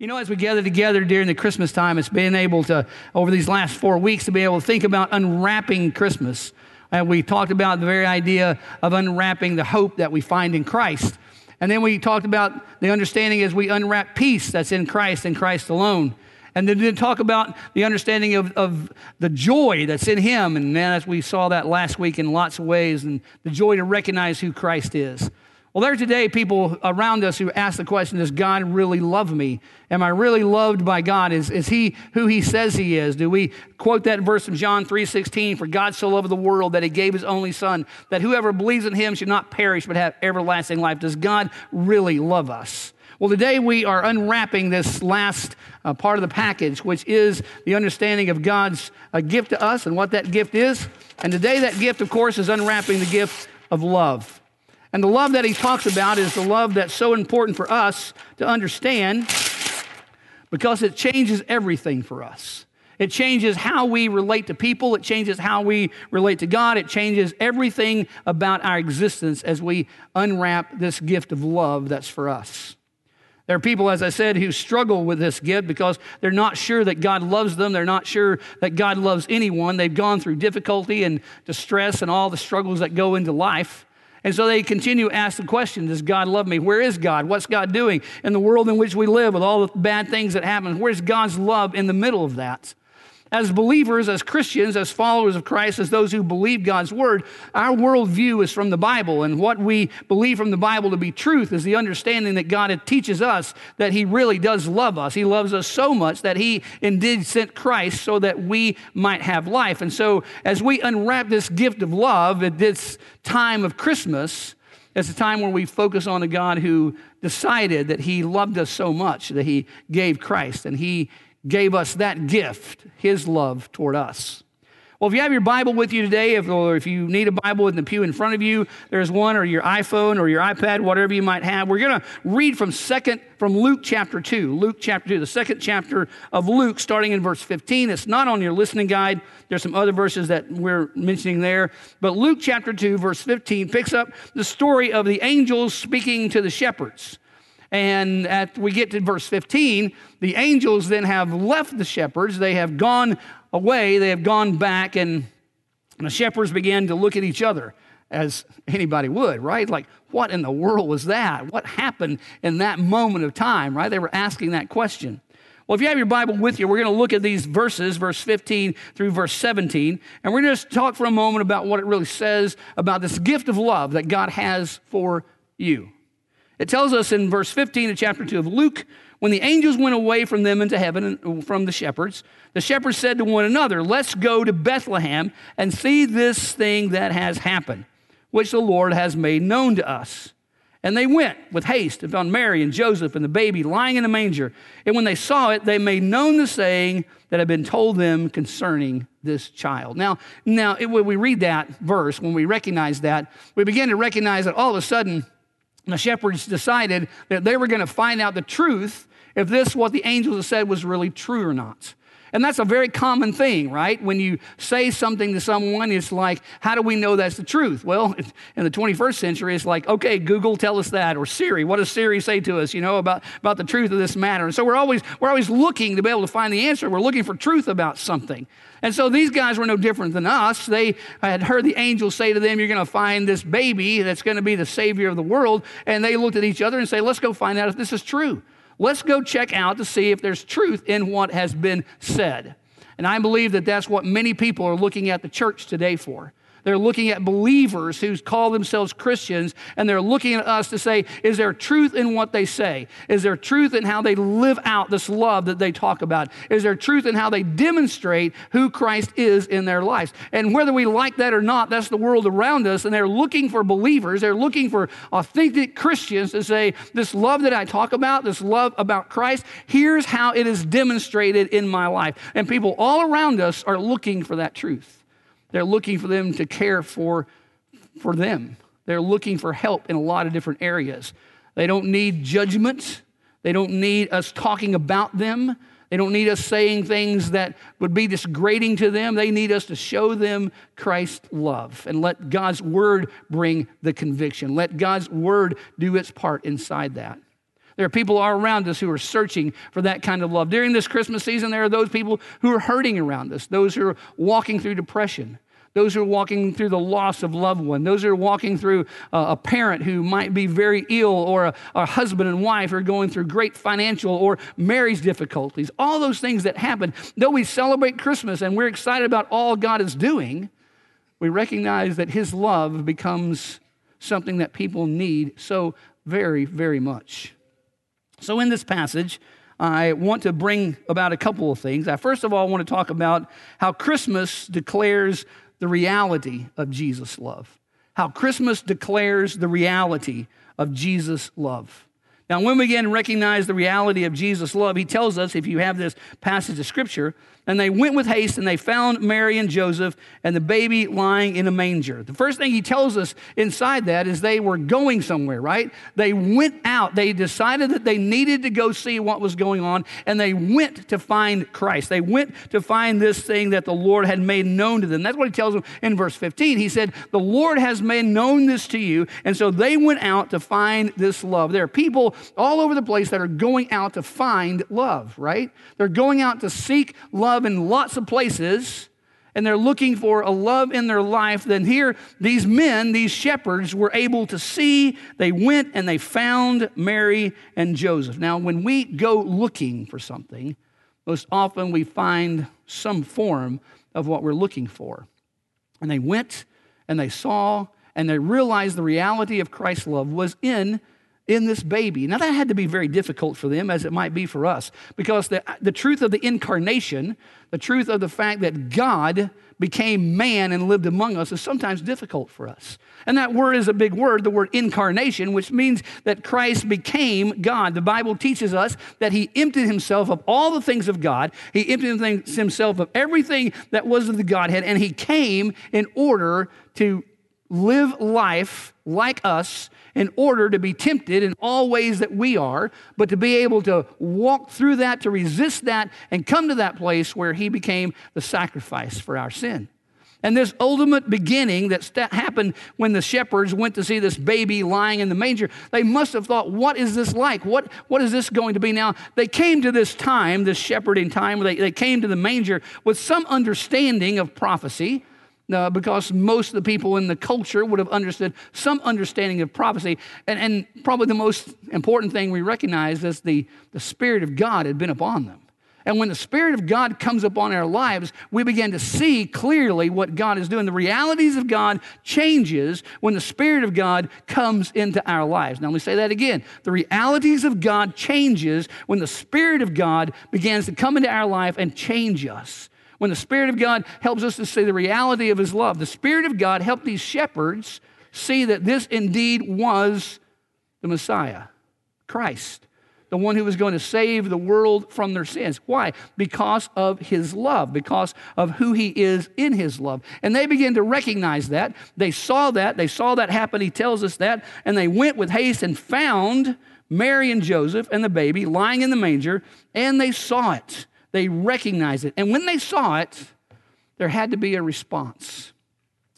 You know, as we gather together during the Christmas time, it's been able to, over these last four weeks, to be able to think about unwrapping Christmas. And we talked about the very idea of unwrapping the hope that we find in Christ. And then we talked about the understanding as we unwrap peace that's in Christ and Christ alone. And then talk about the understanding of, of the joy that's in Him. And as we saw that last week in lots of ways, and the joy to recognize who Christ is. Well, there are today people around us who ask the question Does God really love me? Am I really loved by God? Is, is He who He says He is? Do we quote that verse from John 3 16? For God so loved the world that He gave His only Son, that whoever believes in Him should not perish but have everlasting life. Does God really love us? Well, today we are unwrapping this last uh, part of the package, which is the understanding of God's uh, gift to us and what that gift is. And today, that gift, of course, is unwrapping the gift of love. And the love that he talks about is the love that's so important for us to understand because it changes everything for us. It changes how we relate to people. It changes how we relate to God. It changes everything about our existence as we unwrap this gift of love that's for us. There are people, as I said, who struggle with this gift because they're not sure that God loves them. They're not sure that God loves anyone. They've gone through difficulty and distress and all the struggles that go into life. And so they continue to ask the question Does God love me? Where is God? What's God doing in the world in which we live with all the bad things that happen? Where's God's love in the middle of that? As believers, as Christians, as followers of Christ, as those who believe God's word, our worldview is from the Bible. And what we believe from the Bible to be truth is the understanding that God teaches us that He really does love us. He loves us so much that He indeed sent Christ so that we might have life. And so, as we unwrap this gift of love at this time of Christmas, it's a time when we focus on a God who decided that He loved us so much that He gave Christ and He gave us that gift, his love toward us. Well, if you have your Bible with you today, if, or if you need a Bible in the pew in front of you, there's one, or your iPhone or your iPad, whatever you might have. We're going to read from second from Luke chapter two. Luke chapter two, the second chapter of Luke, starting in verse 15. It's not on your listening guide. There's some other verses that we're mentioning there, but Luke chapter two, verse 15, picks up the story of the angels speaking to the shepherds. And at we get to verse 15, the angels then have left the shepherds. They have gone away, they have gone back, and the shepherds began to look at each other as anybody would, right? Like, what in the world was that? What happened in that moment of time, right? They were asking that question. Well, if you have your Bible with you, we're going to look at these verses, verse 15 through verse 17, and we're going to talk for a moment about what it really says about this gift of love that God has for you. It tells us in verse 15 of chapter 2 of Luke when the angels went away from them into heaven from the shepherds, the shepherds said to one another, Let's go to Bethlehem and see this thing that has happened, which the Lord has made known to us. And they went with haste and found Mary and Joseph and the baby lying in a manger. And when they saw it, they made known the saying that had been told them concerning this child. Now, now when we read that verse, when we recognize that, we begin to recognize that all of a sudden, the shepherds decided that they were going to find out the truth if this, what the angels had said, was really true or not. And that's a very common thing, right? When you say something to someone, it's like, how do we know that's the truth? Well, in the 21st century, it's like, okay, Google, tell us that. Or Siri, what does Siri say to us, you know, about, about the truth of this matter? And so we're always, we're always looking to be able to find the answer. We're looking for truth about something. And so these guys were no different than us. They had heard the angel say to them, You're going to find this baby that's going to be the savior of the world. And they looked at each other and say, Let's go find out if this is true. Let's go check out to see if there's truth in what has been said. And I believe that that's what many people are looking at the church today for. They're looking at believers who call themselves Christians, and they're looking at us to say, is there truth in what they say? Is there truth in how they live out this love that they talk about? Is there truth in how they demonstrate who Christ is in their lives? And whether we like that or not, that's the world around us, and they're looking for believers. They're looking for authentic Christians to say, this love that I talk about, this love about Christ, here's how it is demonstrated in my life. And people all around us are looking for that truth. They're looking for them to care for, for them. They're looking for help in a lot of different areas. They don't need judgment. They don't need us talking about them. They don't need us saying things that would be disgrading to them. They need us to show them Christ's love and let God's word bring the conviction. Let God's word do its part inside that. There are people all around us who are searching for that kind of love. During this Christmas season, there are those people who are hurting around us, those who are walking through depression, those who are walking through the loss of loved one, those who are walking through uh, a parent who might be very ill, or a, a husband and wife are going through great financial or marriage difficulties. All those things that happen, though we celebrate Christmas and we're excited about all God is doing, we recognize that His love becomes something that people need so very, very much. So, in this passage, I want to bring about a couple of things. I first of all want to talk about how Christmas declares the reality of Jesus' love. How Christmas declares the reality of Jesus' love. Now, when we to recognize the reality of Jesus' love, he tells us, if you have this passage of scripture, and they went with haste and they found Mary and Joseph and the baby lying in a manger. The first thing he tells us inside that is they were going somewhere, right? They went out. They decided that they needed to go see what was going on and they went to find Christ. They went to find this thing that the Lord had made known to them. That's what he tells them in verse 15. He said, The Lord has made known this to you. And so they went out to find this love. There are people all over the place that are going out to find love, right? They're going out to seek love love in lots of places and they're looking for a love in their life, then here these men, these shepherds, were able to see. They went and they found Mary and Joseph. Now, when we go looking for something, most often we find some form of what we're looking for. And they went and they saw and they realized the reality of Christ's love was in in this baby. Now, that had to be very difficult for them, as it might be for us, because the, the truth of the incarnation, the truth of the fact that God became man and lived among us, is sometimes difficult for us. And that word is a big word, the word incarnation, which means that Christ became God. The Bible teaches us that he emptied himself of all the things of God, he emptied himself of everything that was of the Godhead, and he came in order to live life like us in order to be tempted in all ways that we are, but to be able to walk through that, to resist that, and come to that place where He became the sacrifice for our sin. And this ultimate beginning that st- happened when the shepherds went to see this baby lying in the manger, they must have thought, what is this like? What, what is this going to be? Now, they came to this time, this shepherding time, they, they came to the manger with some understanding of prophecy uh, because most of the people in the culture would have understood some understanding of prophecy. And, and probably the most important thing we recognize is the, the Spirit of God had been upon them. And when the Spirit of God comes upon our lives, we begin to see clearly what God is doing. The realities of God changes when the Spirit of God comes into our lives. Now let me say that again. The realities of God changes when the Spirit of God begins to come into our life and change us. When the Spirit of God helps us to see the reality of His love, the Spirit of God helped these shepherds see that this indeed was the Messiah, Christ, the one who was going to save the world from their sins. Why? Because of His love, because of who He is in His love. And they began to recognize that. They saw that. They saw that happen. He tells us that. And they went with haste and found Mary and Joseph and the baby lying in the manger, and they saw it. They recognized it. And when they saw it, there had to be a response.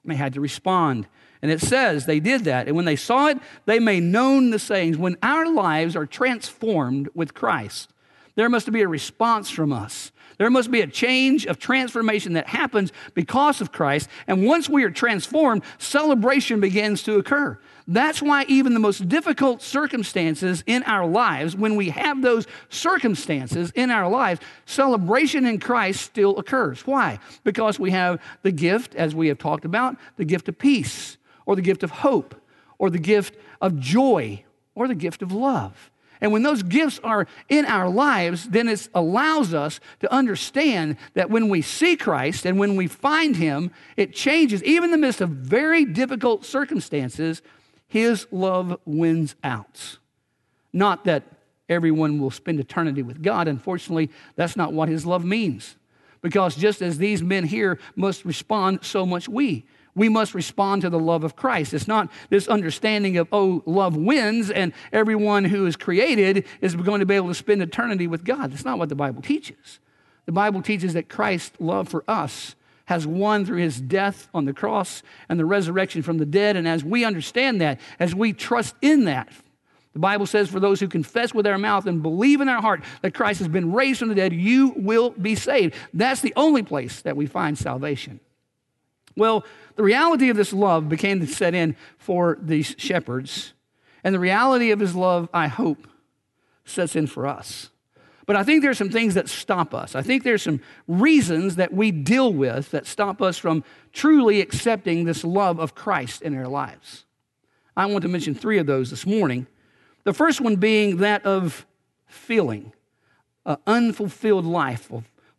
They had to respond. And it says they did that. And when they saw it, they made known the sayings. When our lives are transformed with Christ, there must be a response from us. There must be a change of transformation that happens because of Christ. And once we are transformed, celebration begins to occur. That's why, even the most difficult circumstances in our lives, when we have those circumstances in our lives, celebration in Christ still occurs. Why? Because we have the gift, as we have talked about, the gift of peace, or the gift of hope, or the gift of joy, or the gift of love. And when those gifts are in our lives, then it allows us to understand that when we see Christ and when we find Him, it changes, even in the midst of very difficult circumstances, his love wins out. Not that everyone will spend eternity with God. Unfortunately, that's not what his love means. Because just as these men here must respond, so much we. We must respond to the love of Christ. It's not this understanding of, oh, love wins and everyone who is created is going to be able to spend eternity with God. That's not what the Bible teaches. The Bible teaches that Christ's love for us has won through his death on the cross and the resurrection from the dead. And as we understand that, as we trust in that, The Bible says, for those who confess with their mouth and believe in their heart that Christ has been raised from the dead, you will be saved. That's the only place that we find salvation. Well, the reality of this love became to set in for these shepherds. And the reality of his love, I hope, sets in for us. But I think there's some things that stop us. I think there's some reasons that we deal with that stop us from truly accepting this love of Christ in our lives. I want to mention three of those this morning. The first one being that of feeling, an unfulfilled life,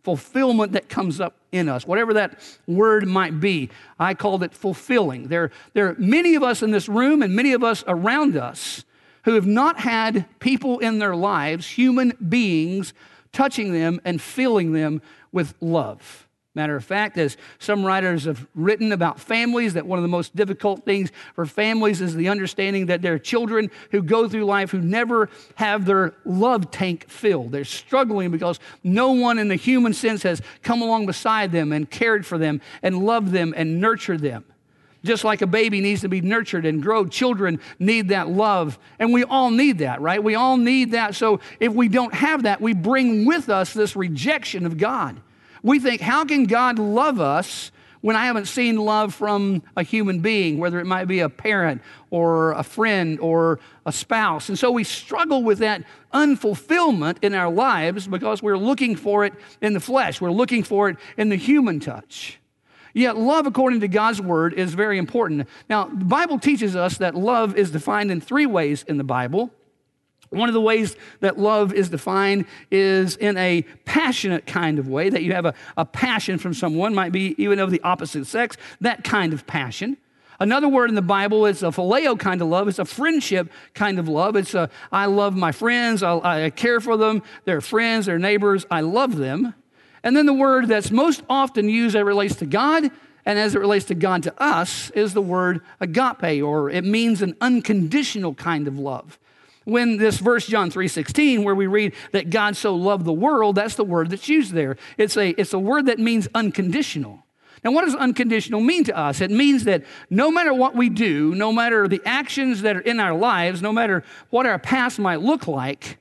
fulfillment that comes up in us, whatever that word might be. I called it fulfilling. There, there are many of us in this room and many of us around us who have not had people in their lives, human beings, touching them and filling them with love. Matter of fact, as some writers have written about families, that one of the most difficult things for families is the understanding that there are children who go through life who never have their love tank filled. They're struggling because no one in the human sense has come along beside them and cared for them and loved them and nurtured them. Just like a baby needs to be nurtured and grow, children need that love. And we all need that, right? We all need that. So if we don't have that, we bring with us this rejection of God. We think, how can God love us when I haven't seen love from a human being, whether it might be a parent or a friend or a spouse? And so we struggle with that unfulfillment in our lives because we're looking for it in the flesh, we're looking for it in the human touch. Yet, love, according to God's word, is very important. Now, the Bible teaches us that love is defined in three ways in the Bible. One of the ways that love is defined is in a passionate kind of way, that you have a, a passion from someone, might be even of the opposite sex, that kind of passion. Another word in the Bible is a phileo kind of love. It's a friendship kind of love. It's a, I love my friends, I, I care for them, they're friends, they're neighbors, I love them. And then the word that's most often used it relates to God and as it relates to God to us is the word agape, or it means an unconditional kind of love. When this verse, John 3.16, where we read that God so loved the world, that's the word that's used there. It's a, it's a word that means unconditional. Now, what does unconditional mean to us? It means that no matter what we do, no matter the actions that are in our lives, no matter what our past might look like,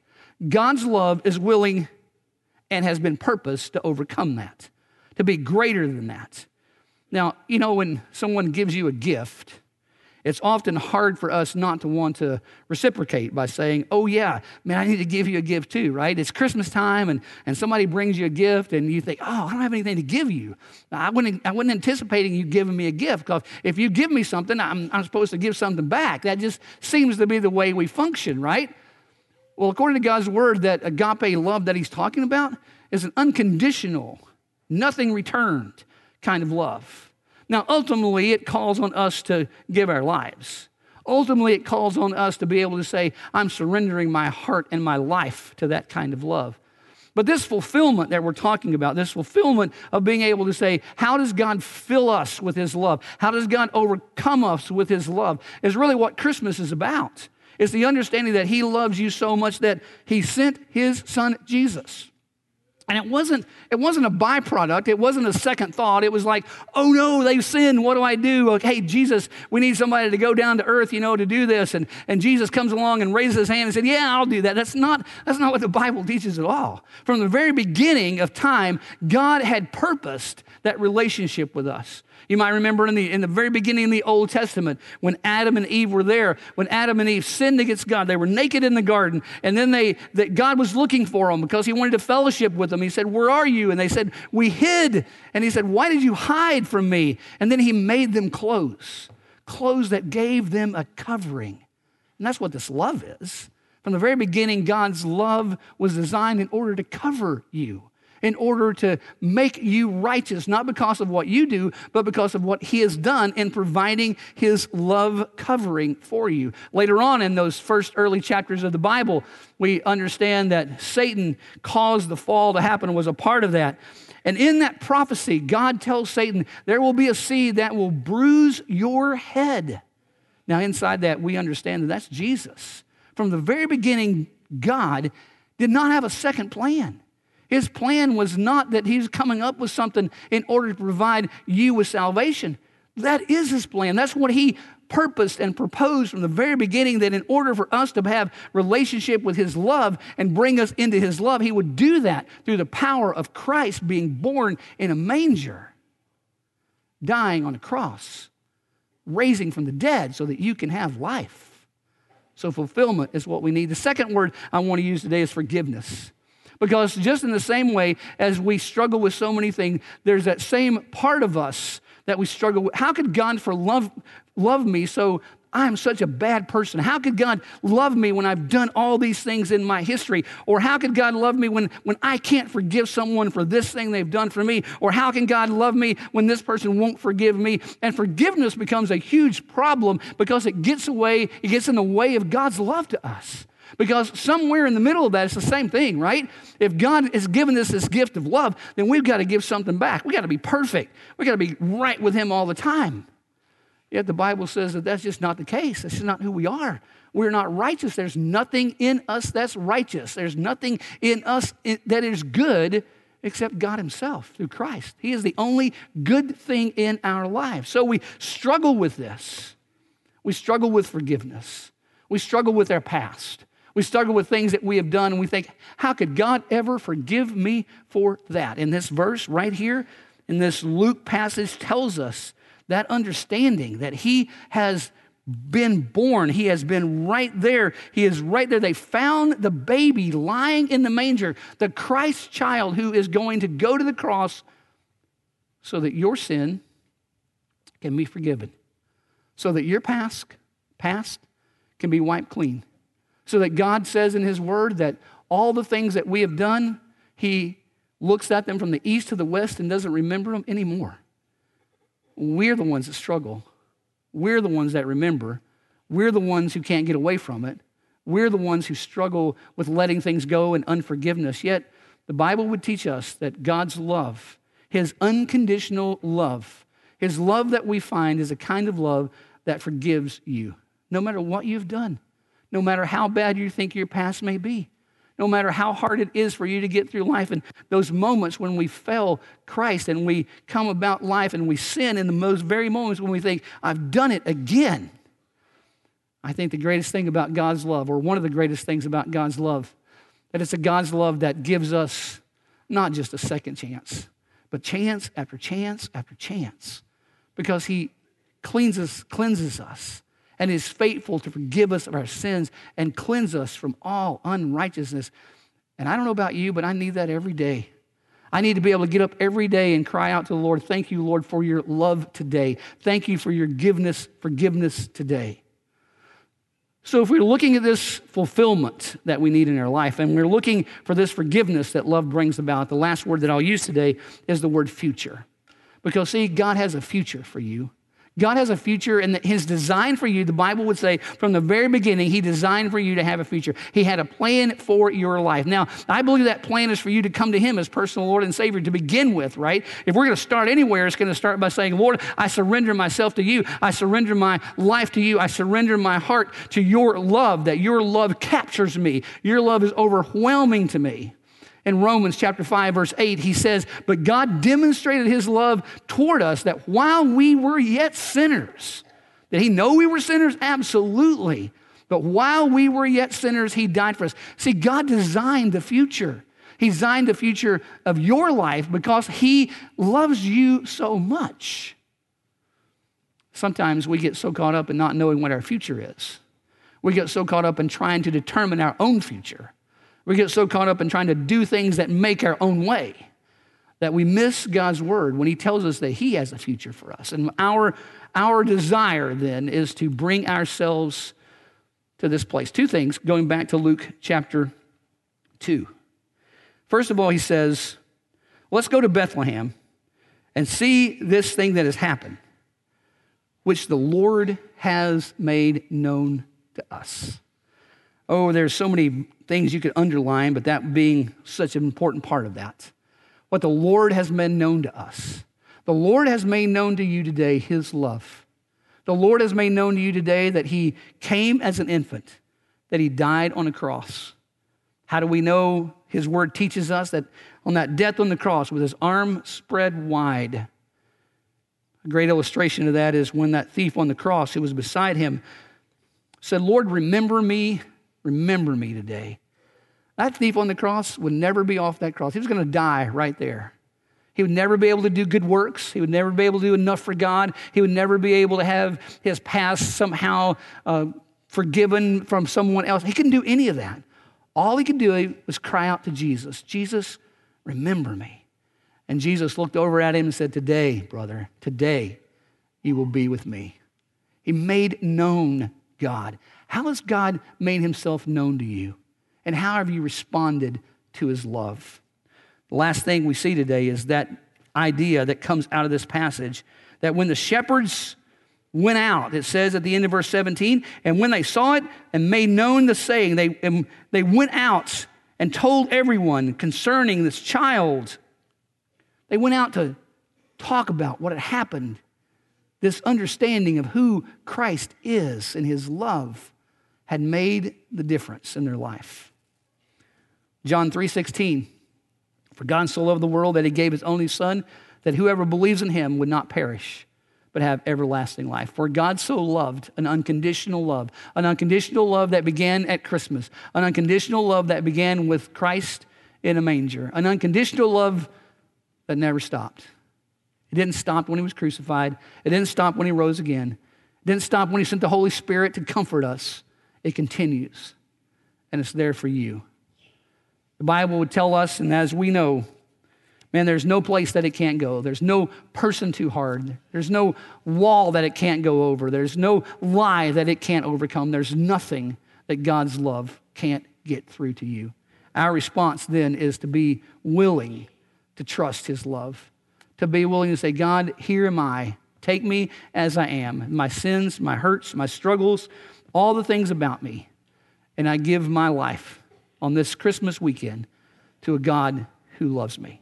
God's love is willing and has been purposed to overcome that, to be greater than that. Now, you know, when someone gives you a gift, it's often hard for us not to want to reciprocate by saying, Oh, yeah, man, I need to give you a gift too, right? It's Christmas time and, and somebody brings you a gift and you think, Oh, I don't have anything to give you. I wasn't, I wasn't anticipating you giving me a gift because if you give me something, I'm, I'm supposed to give something back. That just seems to be the way we function, right? Well, according to God's word, that agape love that he's talking about is an unconditional, nothing returned kind of love. Now, ultimately, it calls on us to give our lives. Ultimately, it calls on us to be able to say, I'm surrendering my heart and my life to that kind of love. But this fulfillment that we're talking about, this fulfillment of being able to say, How does God fill us with His love? How does God overcome us with His love? is really what Christmas is about. It's the understanding that He loves you so much that He sent His Son Jesus. And it wasn't, it wasn't a byproduct. It wasn't a second thought. It was like, oh no, they've sinned. What do I do? Like, hey, Jesus, we need somebody to go down to earth, you know, to do this. And, and Jesus comes along and raises his hand and said, yeah, I'll do that. That's not, that's not what the Bible teaches at all. From the very beginning of time, God had purposed that relationship with us. You might remember in the, in the very beginning in the Old Testament when Adam and Eve were there, when Adam and Eve sinned against God, they were naked in the garden, and then they, that God was looking for them because he wanted to fellowship with He said, Where are you? And they said, We hid. And he said, Why did you hide from me? And then he made them clothes, clothes that gave them a covering. And that's what this love is. From the very beginning, God's love was designed in order to cover you in order to make you righteous, not because of what you do, but because of what He has done in providing His love covering for you. Later on in those first early chapters of the Bible, we understand that Satan caused the fall to happen, was a part of that. And in that prophecy, God tells Satan, there will be a seed that will bruise your head. Now, inside that, we understand that that's Jesus. From the very beginning, God did not have a second plan. His plan was not that he's coming up with something in order to provide you with salvation. That is his plan. That's what he purposed and proposed from the very beginning that in order for us to have relationship with his love and bring us into his love, he would do that through the power of Christ being born in a manger, dying on a cross, raising from the dead so that you can have life. So, fulfillment is what we need. The second word I want to use today is forgiveness. Because just in the same way as we struggle with so many things, there's that same part of us that we struggle with. How could God for love, love me so I'm such a bad person. How could God love me when I've done all these things in my history? Or how could God love me when, when I can't forgive someone for this thing they've done for me? Or how can God love me when this person won't forgive me? And forgiveness becomes a huge problem because it gets away, it gets in the way of God's love to us. Because somewhere in the middle of that, it's the same thing, right? If God has given us this gift of love, then we've got to give something back. We've got to be perfect. We've got to be right with Him all the time. Yet the Bible says that that's just not the case. That's just not who we are. We're not righteous. There's nothing in us that's righteous. There's nothing in us that is good except God Himself through Christ. He is the only good thing in our lives. So we struggle with this. We struggle with forgiveness. We struggle with our past. We struggle with things that we have done and we think, how could God ever forgive me for that? And this verse right here in this Luke passage tells us that understanding that he has been born. He has been right there. He is right there. They found the baby lying in the manger, the Christ child who is going to go to the cross so that your sin can be forgiven, so that your past, past can be wiped clean, so that God says in His Word that all the things that we have done, He looks at them from the east to the west and doesn't remember them anymore. We're the ones that struggle. We're the ones that remember. We're the ones who can't get away from it. We're the ones who struggle with letting things go and unforgiveness. Yet, the Bible would teach us that God's love, His unconditional love, His love that we find is a kind of love that forgives you, no matter what you've done, no matter how bad you think your past may be no matter how hard it is for you to get through life. And those moments when we fail Christ and we come about life and we sin in the most very moments when we think, I've done it again. I think the greatest thing about God's love, or one of the greatest things about God's love, that it's a God's love that gives us not just a second chance, but chance after chance after chance, because He cleanses, cleanses us and is faithful to forgive us of our sins and cleanse us from all unrighteousness. And I don't know about you, but I need that every day. I need to be able to get up every day and cry out to the Lord, Thank you, Lord, for your love today. Thank you for your forgiveness, forgiveness today. So, if we're looking at this fulfillment that we need in our life, and we're looking for this forgiveness that love brings about, the last word that I'll use today is the word future. Because, see, God has a future for you. God has a future, and His design for you, the Bible would say from the very beginning, He designed for you to have a future. He had a plan for your life. Now, I believe that plan is for you to come to Him as personal Lord and Savior to begin with, right? If we're going to start anywhere, it's going to start by saying, Lord, I surrender myself to you. I surrender my life to you. I surrender my heart to your love, that your love captures me. Your love is overwhelming to me in Romans chapter 5 verse 8 he says but God demonstrated his love toward us that while we were yet sinners did he know we were sinners? Absolutely. But while we were yet sinners he died for us. See God designed the future. He designed the future of your life because he loves you so much. Sometimes we get so caught up in not knowing what our future is. We get so caught up in trying to determine our own future we get so caught up in trying to do things that make our own way that we miss God's word when He tells us that He has a future for us. And our, our desire then is to bring ourselves to this place. Two things going back to Luke chapter 2. First of all, He says, Let's go to Bethlehem and see this thing that has happened, which the Lord has made known to us. Oh, there's so many things you could underline, but that being such an important part of that. What the Lord has made known to us. The Lord has made known to you today his love. The Lord has made known to you today that he came as an infant, that he died on a cross. How do we know his word teaches us that on that death on the cross with his arm spread wide, A great illustration of that is when that thief on the cross who was beside him said, Lord, remember me, remember me today. That thief on the cross would never be off that cross. He was going to die right there. He would never be able to do good works. He would never be able to do enough for God. He would never be able to have his past somehow uh, forgiven from someone else. He couldn't do any of that. All he could do was cry out to Jesus Jesus, remember me. And Jesus looked over at him and said, Today, brother, today you will be with me. He made known God. How has God made himself known to you? And how have you responded to his love? The last thing we see today is that idea that comes out of this passage that when the shepherds went out, it says at the end of verse 17, and when they saw it and made known the saying, they, they went out and told everyone concerning this child. They went out to talk about what had happened, this understanding of who Christ is and his love had made the difference in their life. John 3:16 For God so loved the world that he gave his only son that whoever believes in him would not perish but have everlasting life. For God so loved an unconditional love, an unconditional love that began at Christmas, an unconditional love that began with Christ in a manger, an unconditional love that never stopped. It didn't stop when he was crucified, it didn't stop when he rose again, it didn't stop when he sent the Holy Spirit to comfort us. It continues, and it's there for you. The Bible would tell us, and as we know, man, there's no place that it can't go. There's no person too hard. There's no wall that it can't go over. There's no lie that it can't overcome. There's nothing that God's love can't get through to you. Our response then is to be willing to trust His love, to be willing to say, God, here am I. Take me as I am. My sins, my hurts, my struggles, all the things about me. And I give my life on this Christmas weekend to a God who loves me.